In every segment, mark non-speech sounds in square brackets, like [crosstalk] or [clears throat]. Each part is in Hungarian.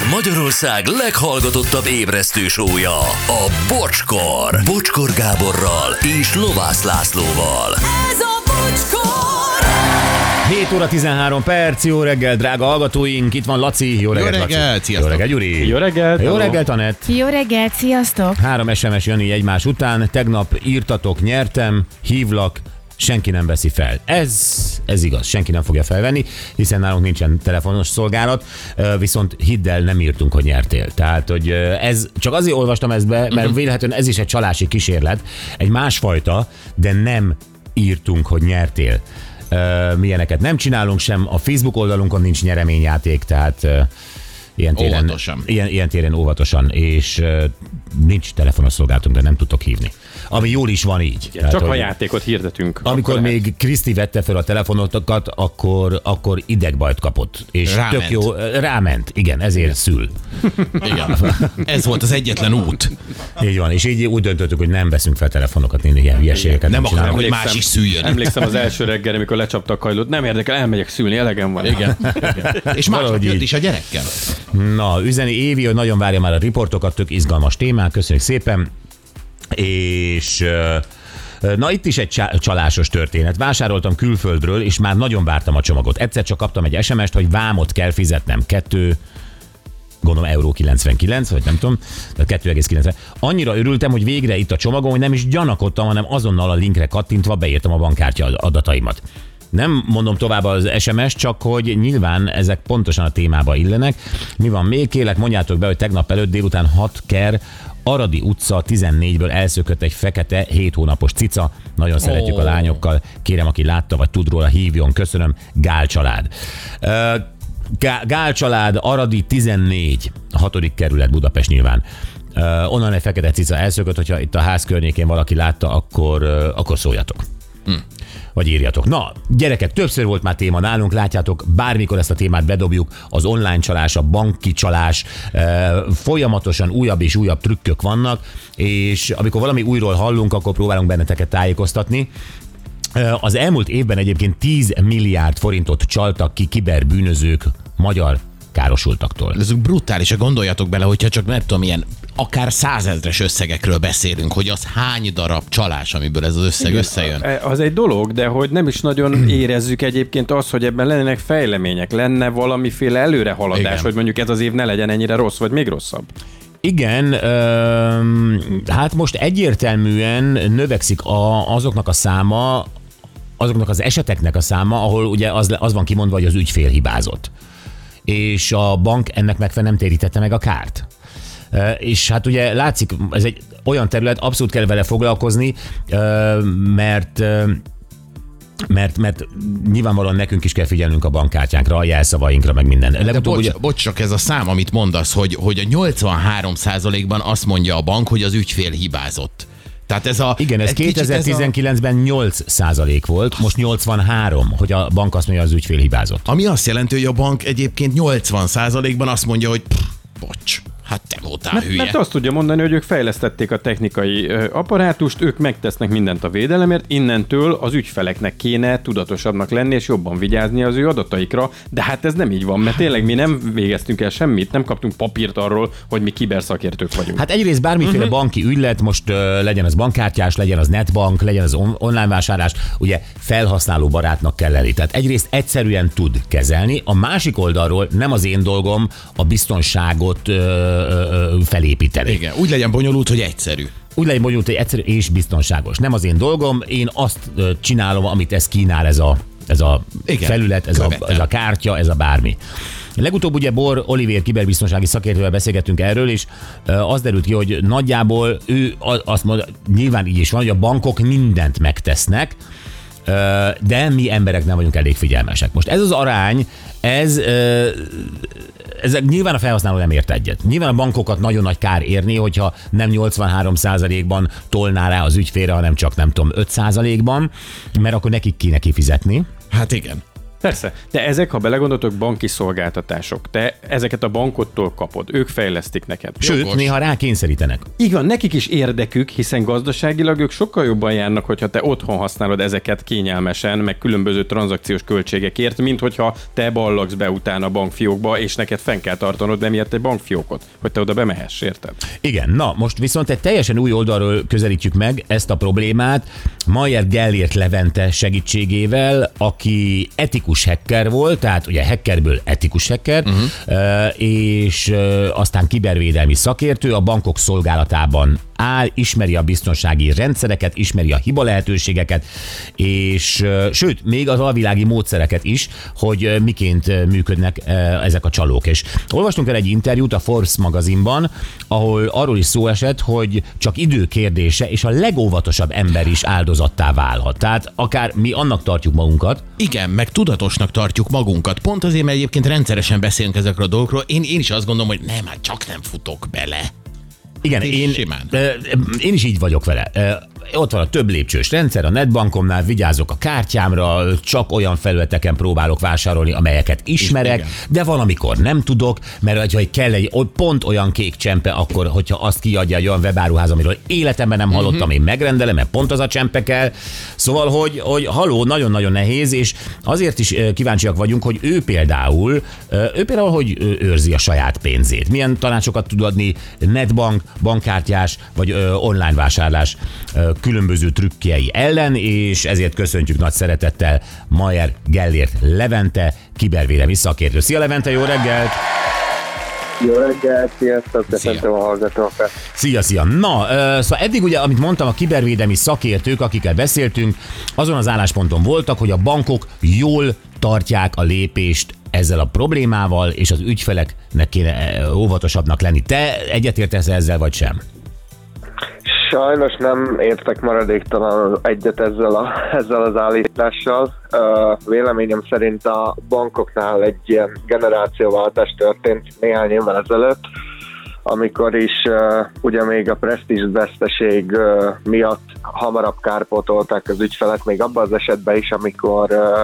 Ez Magyarország leghallgatottabb ébresztő sója, a Bocskor. Bocskor Gáborral és Lovász Lászlóval. Ez a bocskor! 7 óra 13 perc, jó reggel, drága hallgatóink, itt van Laci, jó reggelt, reggelt, Laci. sziasztok. Jó reggel, Gyuri. Jó reggelt, Jó reggelt, Anett. Jó reggelt, sziasztok! Három SMS jön így egymás után, tegnap írtatok, nyertem, hívlak, senki nem veszi fel. Ez, ez igaz, senki nem fogja felvenni, hiszen nálunk nincsen telefonos szolgálat, viszont hidd el, nem írtunk, hogy nyertél. Tehát, hogy ez, csak azért olvastam ezt be, mert véletlenül ez is egy csalási kísérlet, egy másfajta, de nem írtunk, hogy nyertél. Milyeneket nem csinálunk sem, a Facebook oldalunkon nincs nyereményjáték, tehát ilyen téren, Óvatosan. Ilyen, ilyen téren óvatosan, és nincs telefonos szolgálatunk, de nem tudtok hívni. Ami jól is van így. Tehát, Csak hogy a játékot hirdetünk. Amikor Akkor lehet. még Kriszti vette fel a telefonotokat, akkor, akkor idegbajt kapott. És Ráment. tök jó, ráment, igen, ezért szül. Igen. Ez volt az egyetlen út. Így van, és így úgy döntöttük, hogy nem veszünk fel telefonokat, én ilyen hülyeségeket Nem nem, akarom, hogy más is szüljön. Emlékszem az első reggel, amikor lecsaptak kajlót. Nem érdekel, elmegyek szülni, elegem van. Igen. És másnap jött is a gyerekkel. Na, üzeni Évi, hogy nagyon várja már a riportokat, tök izgalmas témák, köszönjük szépen. És Na itt is egy csalásos történet. Vásároltam külföldről, és már nagyon vártam a csomagot. Egyszer csak kaptam egy SMS-t, hogy vámot kell fizetnem. Kettő, gondolom euró 99, vagy nem tudom, tehát 2,90. Annyira örültem, hogy végre itt a csomagom, hogy nem is gyanakodtam, hanem azonnal a linkre kattintva beírtam a bankkártya adataimat. Nem mondom tovább az SMS, csak hogy nyilván ezek pontosan a témába illenek. Mi van még? Kérlek, mondjátok be, hogy tegnap előtt délután 6 ker Aradi utca 14-ből elszökött egy fekete 7 hónapos cica. Nagyon szeretjük a Ó. lányokkal. Kérem, aki látta vagy tud róla, hívjon. Köszönöm. Gál család. Gál család, Aradi 14, a hatodik kerület Budapest nyilván. Uh, onnan egy fekete cica elszökött, hogyha itt a ház környékén valaki látta, akkor, uh, akkor szóljatok. Hm. Vagy írjatok. Na, gyerekek, többször volt már téma nálunk, látjátok, bármikor ezt a témát bedobjuk, az online csalás, a banki csalás, uh, folyamatosan újabb és újabb trükkök vannak, és amikor valami újról hallunk, akkor próbálunk benneteket tájékoztatni. Az elmúlt évben egyébként 10 milliárd forintot csaltak ki kiberbűnözők magyar károsultaktól. Ez brutális, gondoljatok bele, hogyha csak nem tudom, ilyen akár százezres összegekről beszélünk, hogy az hány darab csalás, amiből ez az összeg összejön. E, Az egy dolog, de hogy nem is nagyon [clears throat] érezzük egyébként azt, hogy ebben lennének fejlemények, lenne valamiféle előrehaladás, Igen. hogy mondjuk ez az év ne legyen ennyire rossz, vagy még rosszabb. Igen, öm, hát most egyértelműen növekszik a, azoknak a száma, azoknak az eseteknek a száma, ahol ugye az, az van kimondva, hogy az ügyfél hibázott. És a bank ennek megfelelően nem térítette meg a kárt. És hát ugye látszik, ez egy olyan terület, abszolút kell vele foglalkozni, mert mert, mert nyilvánvalóan nekünk is kell figyelnünk a bankkártyánkra, a jelszavainkra, meg minden. De Legutóbb bocs, ugye, bocs, csak ez a szám, amit mondasz, hogy, hogy a 83%-ban azt mondja a bank, hogy az ügyfél hibázott. Tehát ez a... Igen, ez egy kicsit ez a- 2019-ben 8 százalék volt, most 83, hogy a bank azt mondja, az ügyfél hibázott. Ami azt jelenti, hogy a bank egyébként 80%-ban azt mondja, hogy pff, bocs, hát te voltál Mert, hülye. mert azt tudja mondani, hogy ők fejlesztették a technikai apparátust, ők megtesznek mindent a védelemért, innentől az ügyfeleknek kéne tudatosabbnak lenni és jobban vigyázni az ő adataikra, de hát ez nem így van, mert tényleg mi nem végeztünk el semmit, nem kaptunk papírt arról, hogy mi kiberszakértők vagyunk. Hát egyrészt bármiféle uh-huh. banki ügylet, most uh, legyen az bankkártyás, legyen az netbank, legyen az on- online vásárlás, ugye felhasználó barátnak kell lenni. Tehát egyrészt egyszerűen tud kezelni, a másik oldalról nem az én dolgom a biztonságot ö, felépíteni. Igen, úgy legyen bonyolult, hogy egyszerű. úgy legyen bonyolult, hogy egyszerű és biztonságos. Nem az én dolgom, én azt csinálom, amit ez kínál ez a, ez a Igen, felület, ez a, ez a kártya, ez a bármi. Legutóbb ugye Bor Olivér kiberbiztonsági szakértővel beszélgettünk erről, és az derült ki, hogy nagyjából ő azt mondja, nyilván így is van, hogy a bankok mindent megtesznek, de mi emberek nem vagyunk elég figyelmesek. Most ez az arány, ez ezek nyilván a felhasználó nem ért egyet. Nyilván a bankokat nagyon nagy kár érni, hogyha nem 83%-ban tolná rá az ügyfélre, hanem csak nem tudom 5%-ban, mert akkor nekik kéne kifizetni. Hát igen. Persze, de ezek, ha belegondoltok, banki szolgáltatások. Te ezeket a bankottól kapod, ők fejlesztik neked. Sőt, Jogos. néha rákényszerítenek. Így van, nekik is érdekük, hiszen gazdaságilag ők sokkal jobban járnak, hogyha te otthon használod ezeket kényelmesen, meg különböző tranzakciós költségekért, mint hogyha te ballagsz be utána a bankfiókba, és neked fenn kell tartanod emiatt egy bankfiókot, hogy te oda bemehess, érted? Igen, na most viszont egy teljesen új oldalról közelítjük meg ezt a problémát, Mayer Gellért Levente segítségével, aki etikus hacker volt, tehát ugye hackerből etikus hacker, uh-huh. és aztán kibervédelmi szakértő, a bankok szolgálatában áll, ismeri a biztonsági rendszereket, ismeri a hiba lehetőségeket, és sőt, még az alvilági módszereket is, hogy miként működnek ezek a csalók. És olvastunk el egy interjút a Forbes magazinban, ahol arról is szó esett, hogy csak idő kérdése, és a legóvatosabb ember is áldozattá válhat. Tehát akár mi annak tartjuk magunkat, Igen, meg tudatosnak tartjuk magunkat. Pont azért, mert egyébként rendszeresen beszélünk ezekről a dolgokról. Én, én is azt gondolom, hogy nem, hát csak nem futok bele. Igen, én, simán. én is így vagyok vele. Ott van a több lépcsős rendszer, a netbankomnál vigyázok a kártyámra, csak olyan felületeken próbálok vásárolni, amelyeket ismerek, igen. de van, amikor nem tudok, mert hogy kell egy pont olyan kék csempe, akkor, hogyha azt kiadja egy olyan webáruház, amiről életemben nem hallottam, Mhm. én megrendelem, mert pont az a csempe kell. Szóval, hogy, hogy haló, nagyon-nagyon nehéz, és azért is kíváncsiak vagyunk, hogy ő például, ő például, hogy őrzi a saját pénzét. Milyen tanácsokat tud adni netbank, bankkártyás vagy online vásárlás különböző trükkjei ellen, és ezért köszöntjük nagy szeretettel Mayer Gellért Levente, kibervédelmi szakértő. Szia Levente, jó reggelt! Jó reggelt, sziasztok, köszöntöm a hallgatókat. Szia, szia! Na, szóval eddig ugye, amit mondtam, a kibervédelmi szakértők, akikkel beszéltünk, azon az állásponton voltak, hogy a bankok jól tartják a lépést ezzel a problémával, és az ügyfeleknek kéne óvatosabbnak lenni. Te egyetértesz ezzel, vagy sem? Sajnos nem értek maradéktalan egyet ezzel, a, ezzel az állítással. Véleményem szerint a bankoknál egy ilyen generációváltás történt néhány évvel ezelőtt, amikor is uh, ugye még a presztízs veszteség uh, miatt hamarabb kárpótolták az ügyfelet, még abban az esetben is, amikor uh,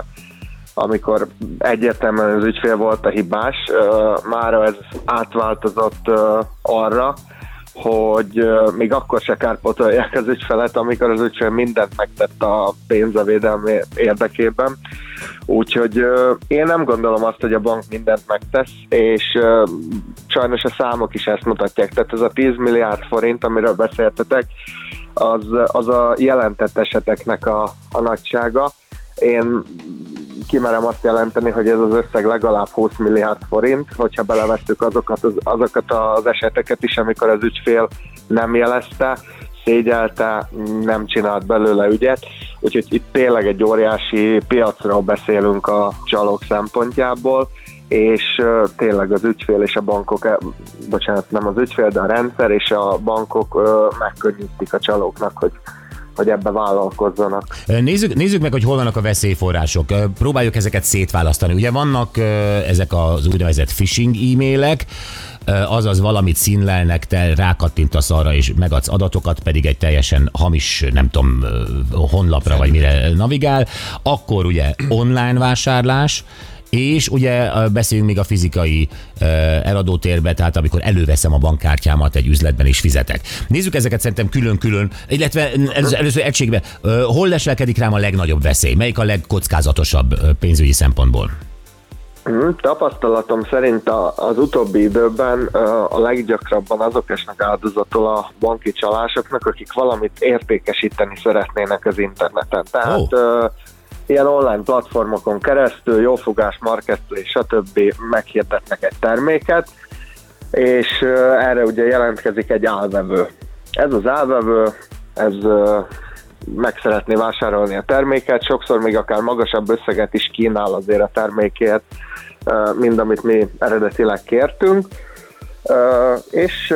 amikor egyértelműen az ügyfél volt a hibás, uh, mára ez átváltozott uh, arra, hogy még akkor se kárpótolják az ügyfelet, amikor az ügyfél mindent megtett a pénzevédelmi érdekében. Úgyhogy én nem gondolom azt, hogy a bank mindent megtesz, és sajnos a számok is ezt mutatják. Tehát ez a 10 milliárd forint, amiről beszéltetek, az, az a jelentett eseteknek a, a nagysága. Én kimerem azt jelenteni, hogy ez az összeg legalább 20 milliárd forint, hogyha belevesszük azokat az, azokat az eseteket is, amikor az ügyfél nem jelezte, szégyelte, nem csinált belőle ügyet, úgyhogy itt tényleg egy óriási piacról beszélünk a csalók szempontjából, és tényleg az ügyfél és a bankok, eh, bocsánat, nem az ügyfél, de a rendszer és a bankok megkönnyítik a csalóknak, hogy hogy ebbe vállalkozzanak. Nézzük, nézzük meg, hogy hol vannak a veszélyforrások. Próbáljuk ezeket szétválasztani. Ugye vannak ezek az úgynevezett phishing e-mailek, azaz valamit színlelnek, te rákattintasz arra, és megadsz adatokat, pedig egy teljesen hamis, nem tudom, honlapra vagy mire navigál. Akkor ugye online vásárlás, és ugye beszéljünk még a fizikai eladótérbe, tehát amikor előveszem a bankkártyámat egy üzletben és fizetek. Nézzük ezeket szerintem külön-külön, illetve először, ö, hol leselkedik rám a legnagyobb veszély? Melyik a legkockázatosabb pénzügyi szempontból? Mhm, Tapasztalatom szerint az utóbbi időben a leggyakrabban azok esnek áldozatul a banki csalásoknak, akik valamit értékesíteni szeretnének az interneten. Tehát Ó. ilyen online platformokon keresztül, jófogás, marketplace, stb. meghirdetnek egy terméket, és erre ugye jelentkezik egy álvevő. Ez az álvevő, ez meg szeretné vásárolni a terméket, sokszor még akár magasabb összeget is kínál azért a termékért, mint amit mi eredetileg kértünk. És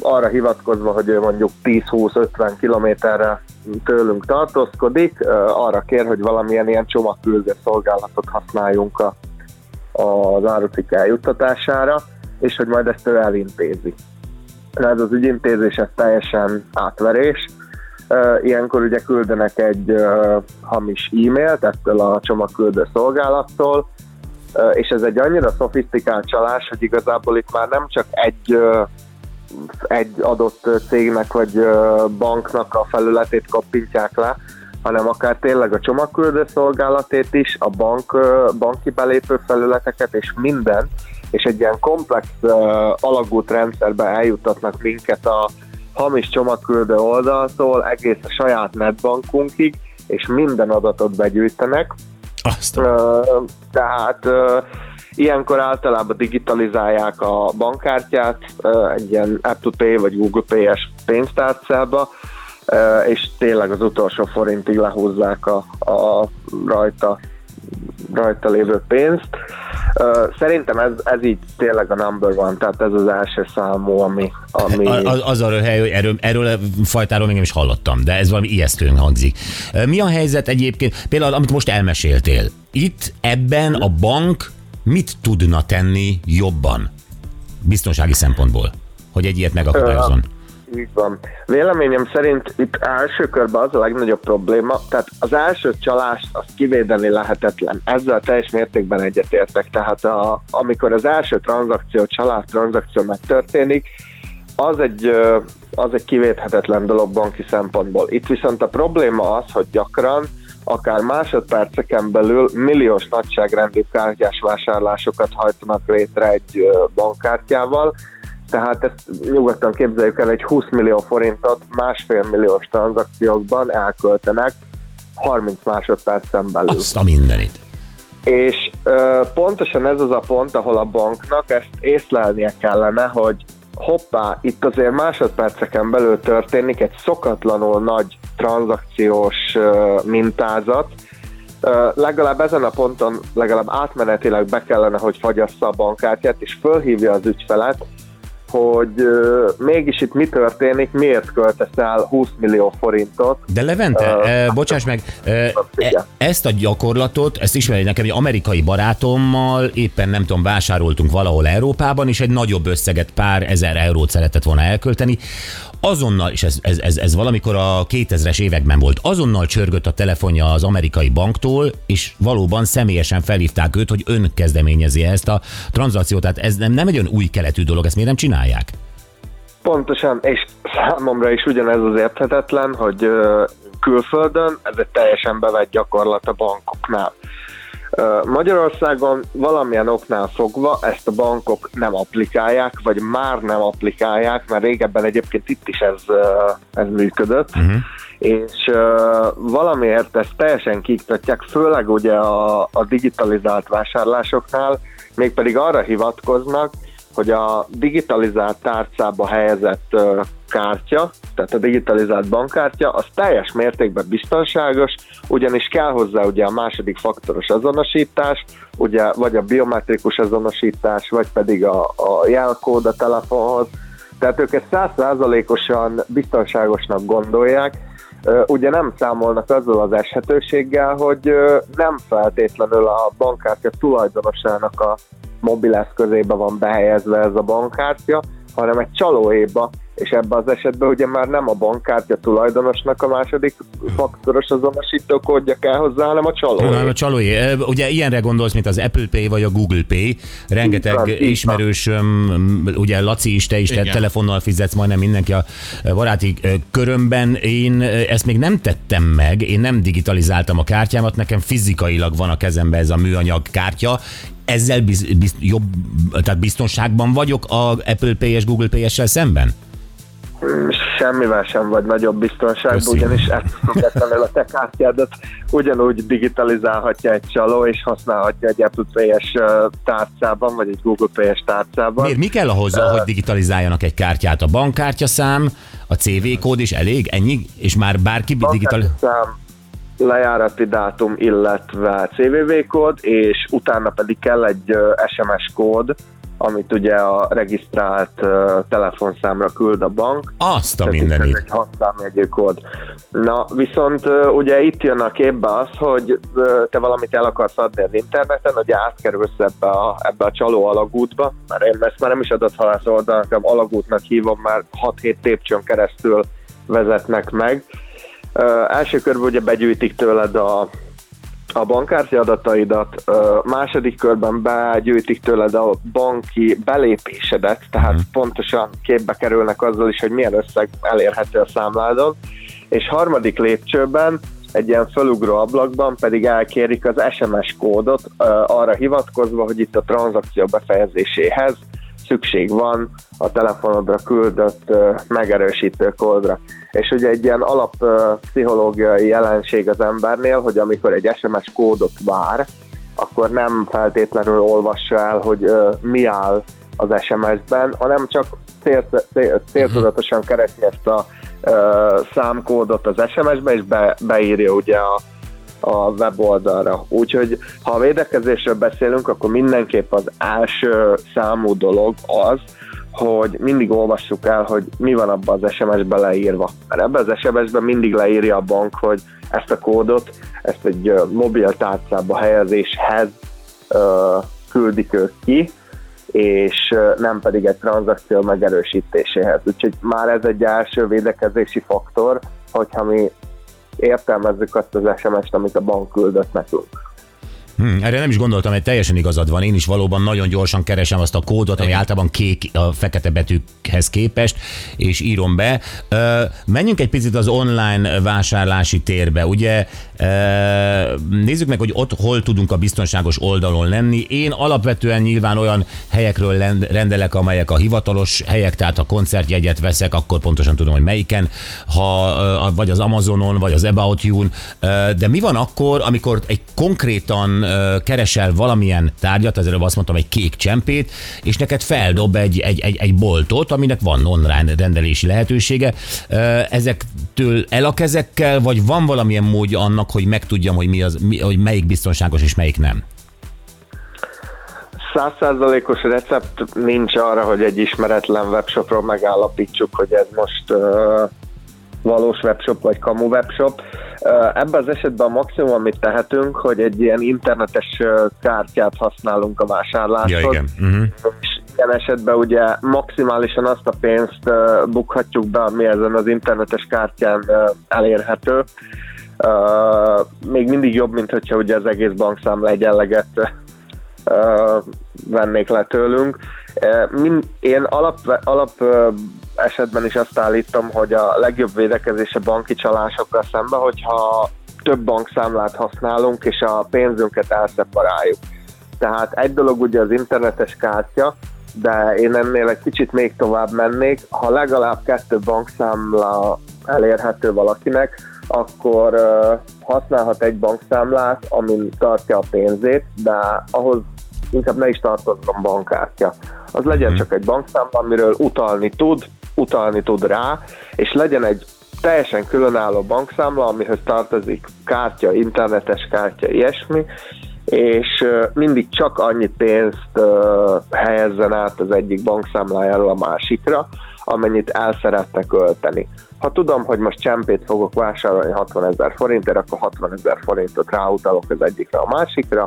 arra hivatkozva, hogy ő mondjuk 10-20-50 kilométerre tőlünk tartózkodik, arra kér, hogy valamilyen ilyen csomagküldő szolgálatot használjunk a, az árucikk eljuttatására, és hogy majd ezt ő elintézi. Ez az ügyintézés ez teljesen átverés, Ilyenkor ugye küldenek egy hamis e-mailt ettől a csomagküldő szolgálattól, és ez egy annyira szofisztikált csalás, hogy igazából itt már nem csak egy egy adott cégnek vagy banknak a felületét kappintják le, hanem akár tényleg a csomagküldő szolgálatét is, a bank, banki belépő felületeket és minden, és egy ilyen komplex alagút rendszerbe eljutatnak minket a hamis csomagküldő oldaltól egész a saját netbankunkig, és minden adatot begyűjtenek, Azt a... Ö, tehát ilyenkor általában digitalizálják a bankkártyát egy ilyen Apple Pay vagy Google Pay-es pénztárcába, és tényleg az utolsó forintig lehúzzák a, a rajta, rajta lévő pénzt. Szerintem ez, ez így tényleg a number one, tehát ez az első számú, ami... ami Az, az a röhely, hogy erről, erről a fajtáról még nem is hallottam, de ez valami ijesztően hangzik. Mi a helyzet egyébként, például amit most elmeséltél? Itt ebben a bank mit tudna tenni jobban? Biztonsági szempontból, hogy egy ilyet megakadályozzon. Így van. Véleményem szerint itt első körben az a legnagyobb probléma, tehát az első csalást azt kivédeni lehetetlen. Ezzel teljes mértékben egyetértek. Tehát a, amikor az első tranzakció, család tranzakció megtörténik, az egy, az egy kivédhetetlen dolog banki szempontból. Itt viszont a probléma az, hogy gyakran akár másodperceken belül milliós nagyságrendű kártyás vásárlásokat hajtanak létre egy bankkártyával, tehát ezt nyugodtan képzeljük el, egy 20 millió forintot másfél milliós tranzakciókban elköltenek 30 másodpercen belül. Azt a mindenit. És ö, pontosan ez az a pont, ahol a banknak ezt észlelnie kellene, hogy hoppá, itt azért másodperceken belül történik egy szokatlanul nagy tranzakciós mintázat, legalább ezen a ponton legalább átmenetileg be kellene, hogy fagyassza a bankkártyát, és fölhívja az ügyfelet, hogy ö, mégis itt mi történik, miért költesz el 20 millió forintot. De Levente, uh, bocsáss meg, igen. ezt a gyakorlatot, ezt ismeri nekem, egy amerikai barátommal éppen nem tudom, vásároltunk valahol Európában, és egy nagyobb összeget, pár ezer eurót szeretett volna elkölteni. Azonnal, és ez, ez, ez, ez valamikor a 2000-es években volt, azonnal csörgött a telefonja az amerikai banktól, és valóban személyesen felhívták őt, hogy ön kezdeményezi ezt a tranzakciót. Tehát ez nem, nem egy olyan új keletű dolog, ezt miért nem csinálják? Pontosan, és számomra is ugyanez az érthetetlen, hogy külföldön ez egy teljesen bevett gyakorlat a bankoknál. Magyarországon valamilyen oknál fogva ezt a bankok nem applikálják, vagy már nem applikálják, mert régebben egyébként itt is ez, ez működött, uh-huh. és valamiért ezt teljesen kiktatják, főleg ugye a, a digitalizált vásárlásoknál, mégpedig arra hivatkoznak, hogy a digitalizált tárcába helyezett kártya, tehát a digitalizált bankkártya, az teljes mértékben biztonságos, ugyanis kell hozzá ugye a második faktoros azonosítás, ugye vagy a biometrikus azonosítás, vagy pedig a, a jelkód a telefonhoz. Tehát ők ezt százszázalékosan biztonságosnak gondolják, ugye nem számolnak azzal az eshetőséggel, hogy nem feltétlenül a bankkártya tulajdonosának a mobileszközébe van behelyezve ez a bankkártya, hanem egy csalóéba, és ebben az esetben ugye már nem a bankkártya tulajdonosnak a második faktoros azonosító kódja kell hozzá, hanem a csaló. Hanem a csalói. Ö, Ugye ilyenre gondolsz, mint az Apple Pay vagy a Google Pay. Rengeteg van. ismerősöm, ugye Laci is, te is, te Igen. telefonnal fizetsz, majdnem mindenki a baráti körömben. Én ezt még nem tettem meg, én nem digitalizáltam a kártyámat, nekem fizikailag van a kezemben ez a műanyag kártya. Ezzel biz, biz, jobb, tehát biztonságban vagyok a Apple Pay és Google Pay-essel szemben? Semmivel sem vagy nagyobb biztonságban, Köszi. ugyanis függetlenül a te kártyádat ugyanúgy digitalizálhatja egy csaló, és használhatja egy Apple Pay-es ö, tárcában, vagy egy Google Pay-es tárcában. Miért? Mi kell ahhoz, hogy digitalizáljanak egy kártyát? A bankkártyaszám, a CV kód is elég? Ennyi? És már bárki digital... Bankkártyaszám, lejárati dátum, illetve CVV kód, és utána pedig kell egy SMS kód, amit ugye a regisztrált telefonszámra küld a bank. Azt a mindenit. Ez egy kód. Na, viszont ugye itt jön a képbe az, hogy te valamit el akarsz adni az interneten, hogy átkerülsz ebbe a, ebbe a csaló alagútba, mert én ezt már nem is adathalász oldal, hanem alagútnak hívom, már 6-7 tépcsön keresztül vezetnek meg, Ö, első körben ugye begyűjtik tőled a, a bankkártya adataidat, ö, második körben begyűjtik tőled a banki belépésedet, tehát Mhm. pontosan képbe kerülnek azzal is, hogy milyen összeg elérhető a számládon, és harmadik lépcsőben egy ilyen fölugró ablakban pedig elkérik az SMS kódot ö, arra hivatkozva, hogy itt a tranzakció befejezéséhez szükség van a telefonodra küldött megerősítő kódra. És ugye egy ilyen alap pszichológiai jelenség az embernél, hogy amikor egy SMS kódot vár, akkor nem feltétlenül olvassa el, hogy mi áll az SMS-ben, hanem csak cél, cél, céltudatosan keresi ezt a számkódot az SMS-be, és be, beírja ugye a, a weboldalra. Úgyhogy ha a védekezésről beszélünk, akkor mindenképp az első számú dolog az, hogy mindig olvassuk el, hogy mi van abban az SMS-be leírva. Mert ebben az SMS-ben mindig leírja a bank, hogy ezt a kódot, ezt egy mobil tárcába helyezéshez ö, küldik ők ki, és nem pedig egy tranzakció megerősítéséhez. Úgyhogy már ez egy első védekezési faktor, hogyha mi értelmezzük azt az SMS-t, amit a bank küldött nekünk. Hm, erre nem is gondoltam, hogy teljesen igazad van. Én is valóban nagyon gyorsan keresem azt a kódot, ami általában kék a fekete betűkhez képest, és írom be. Ö, menjünk egy picit az online vásárlási térbe. Ugye ö, nézzük meg, hogy ott hol tudunk a biztonságos oldalon lenni. Én alapvetően nyilván olyan helyekről rendelek, amelyek a hivatalos helyek, tehát ha koncertjegyet veszek, akkor pontosan tudom, hogy melyiken, ha vagy az Amazonon, vagy az About You-n. De mi van akkor, amikor egy konkrétan ö, keresel valamilyen tárgyat, ezzel azt mondtam, egy kék csempét, és neked feldob egy, egy, egy, egy boltot, aminek van online rendelési lehetősége. Ezektől el a kezekkel, vagy van valamilyen módja annak, hogy megtudjam, hogy, mi az, mi, hogy melyik biztonságos és melyik nem? Százszázalékos recept nincs arra, hogy egy ismeretlen webshopról megállapítsuk, hogy ez most uh, valós webshop vagy kamu webshop. Ebben az esetben a maximum, amit tehetünk, hogy egy ilyen internetes kártyát használunk a vásárláshoz. Ja, igen. Uh-huh. És ilyen esetben ugye maximálisan azt a pénzt bukhatjuk be, ami ezen az internetes kártyán elérhető. Uh, még mindig jobb, mint hogyha ugye az egész bankszámla egyenleget uh, vennék le tőlünk. Uh, én alap, alap uh, esetben is azt állítom, hogy a legjobb védekezés a banki csalásokkal szemben, hogyha több bankszámlát használunk, és a pénzünket elszeparáljuk. Tehát egy dolog ugye az internetes kártya, de én ennél egy kicsit még tovább mennék. Ha legalább kettő bankszámla elérhető valakinek, akkor használhat egy bankszámlát, amin tartja a pénzét, de ahhoz inkább ne is tartozzon bankkártya. Az legyen csak egy bankszámla, amiről utalni tud, utalni tud rá, és legyen egy teljesen különálló bankszámla, amihez tartozik kártya, internetes kártya, ilyesmi, és mindig csak annyi pénzt helyezzen át az egyik bankszámlájáról a másikra, amennyit el szeretne költeni. Ha tudom, hogy most csempét fogok vásárolni 60 ezer forintért, akkor 60 ezer forintot ráutalok az egyikre a másikra,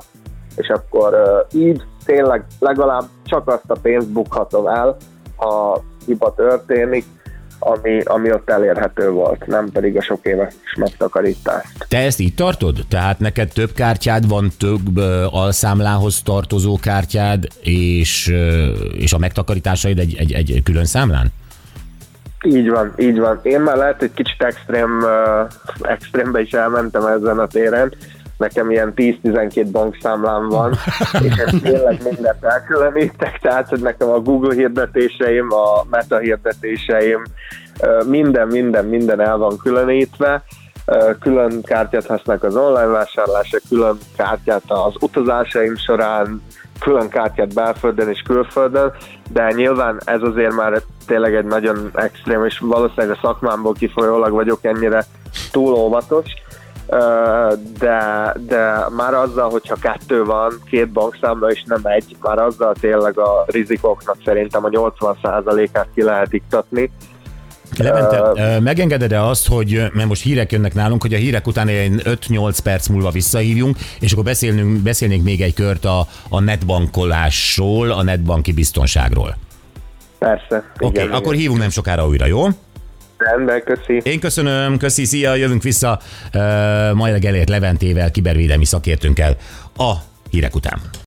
és akkor így tényleg legalább csak azt a pénzt bukhatom el, ha hiba történik, ami, ami ott elérhető volt, nem pedig a sok éves megtakarítást. Te ezt így tartod? Tehát neked több kártyád van, több alszámlához tartozó kártyád, és, és a megtakarításaid egy, egy, egy külön számlán? Így van, így van. Én már lehet, hogy kicsit extrém, extrémbe is elmentem ezen a téren. Nekem ilyen 10-12 bankszámlám van, [laughs] és én tényleg mindent elkülönítek, tehát hogy nekem a Google hirdetéseim, a Meta hirdetéseim, minden, minden, minden el van különítve. Külön kártyát használok az online vásárlásra, külön kártyát az utazásaim során, külön kártyát belföldön és külföldön, de nyilván ez azért már tényleg egy nagyon extrém, és valószínűleg a szakmámból kifolyólag vagyok ennyire túl óvatos, de, de már azzal, hogyha kettő van, két bankszámla és nem egy, már azzal tényleg a rizikoknak szerintem a 80%-át ki lehet iktatni. Levente, ö, megengeded-e azt, hogy, mert most hírek jönnek nálunk, hogy a hírek után egy 5-8 perc múlva visszahívjunk, és akkor beszélnünk, beszélnénk még egy kört a, a netbankolásról, a netbanki biztonságról. Persze. Oké, igen, okay, akkor igen. hívunk nem sokára újra, jó? Rendben, köszi. Én köszönöm, köszi, szia, jövünk vissza uh, majd reggelért Leventével, kibervédelmi szakértőnkkel a hírek után.